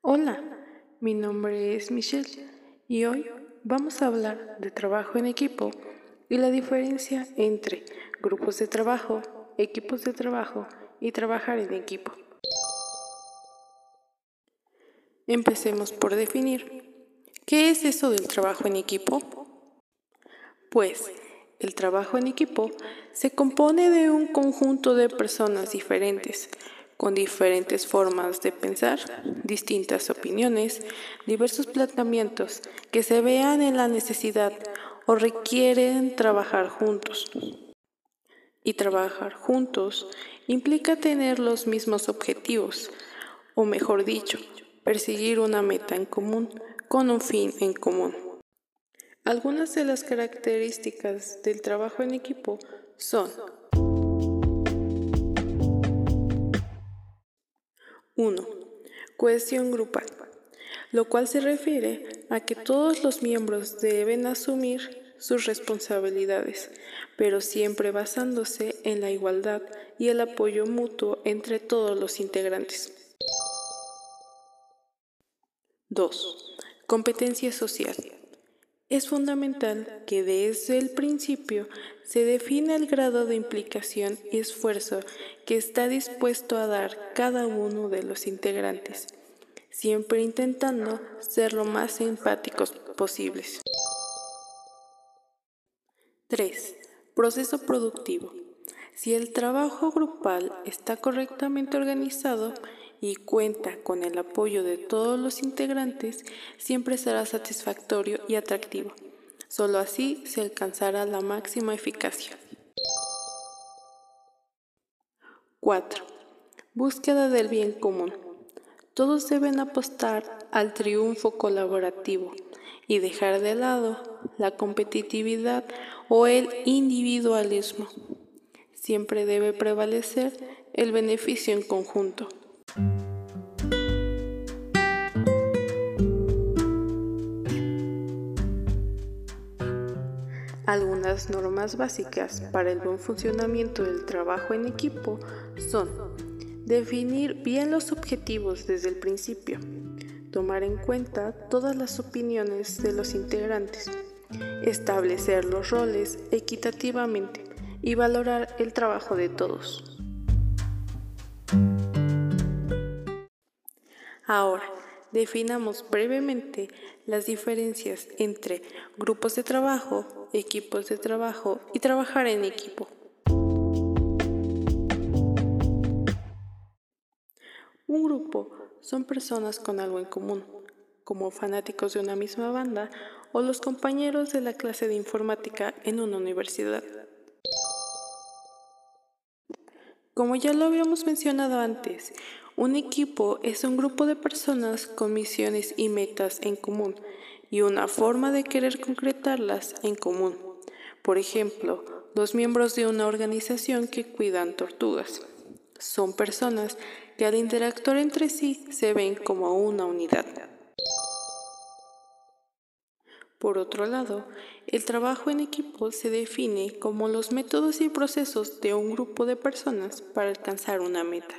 Hola, mi nombre es Michelle y hoy vamos a hablar de trabajo en equipo y la diferencia entre grupos de trabajo, equipos de trabajo y trabajar en equipo. Empecemos por definir, ¿qué es eso del trabajo en equipo? Pues, el trabajo en equipo se compone de un conjunto de personas diferentes, con diferentes formas de pensar, distintas opiniones, diversos planteamientos que se vean en la necesidad o requieren trabajar juntos. Y trabajar juntos implica tener los mismos objetivos, o mejor dicho, perseguir una meta en común con un fin en común. Algunas de las características del trabajo en equipo son 1. Cohesión grupal, lo cual se refiere a que todos los miembros deben asumir sus responsabilidades, pero siempre basándose en la igualdad y el apoyo mutuo entre todos los integrantes. 2. Competencia social. Es fundamental que desde el principio se defina el grado de implicación y esfuerzo que está dispuesto a dar cada uno de los integrantes, siempre intentando ser lo más empáticos posibles. 3. Proceso productivo. Si el trabajo grupal está correctamente organizado, y cuenta con el apoyo de todos los integrantes, siempre será satisfactorio y atractivo. Solo así se alcanzará la máxima eficacia. 4. Búsqueda del bien común. Todos deben apostar al triunfo colaborativo y dejar de lado la competitividad o el individualismo. Siempre debe prevalecer el beneficio en conjunto. Algunas normas básicas para el buen funcionamiento del trabajo en equipo son definir bien los objetivos desde el principio, tomar en cuenta todas las opiniones de los integrantes, establecer los roles equitativamente y valorar el trabajo de todos. Ahora, definamos brevemente las diferencias entre grupos de trabajo, equipos de trabajo y trabajar en equipo. Un grupo son personas con algo en común, como fanáticos de una misma banda o los compañeros de la clase de informática en una universidad. Como ya lo habíamos mencionado antes, un equipo es un grupo de personas con misiones y metas en común y una forma de querer concretarlas en común. Por ejemplo, los miembros de una organización que cuidan tortugas. Son personas que al interactuar entre sí se ven como una unidad. Por otro lado, el trabajo en equipo se define como los métodos y procesos de un grupo de personas para alcanzar una meta.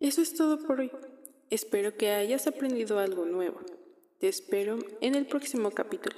Eso es todo por hoy. Espero que hayas aprendido algo nuevo. Te espero en el próximo capítulo.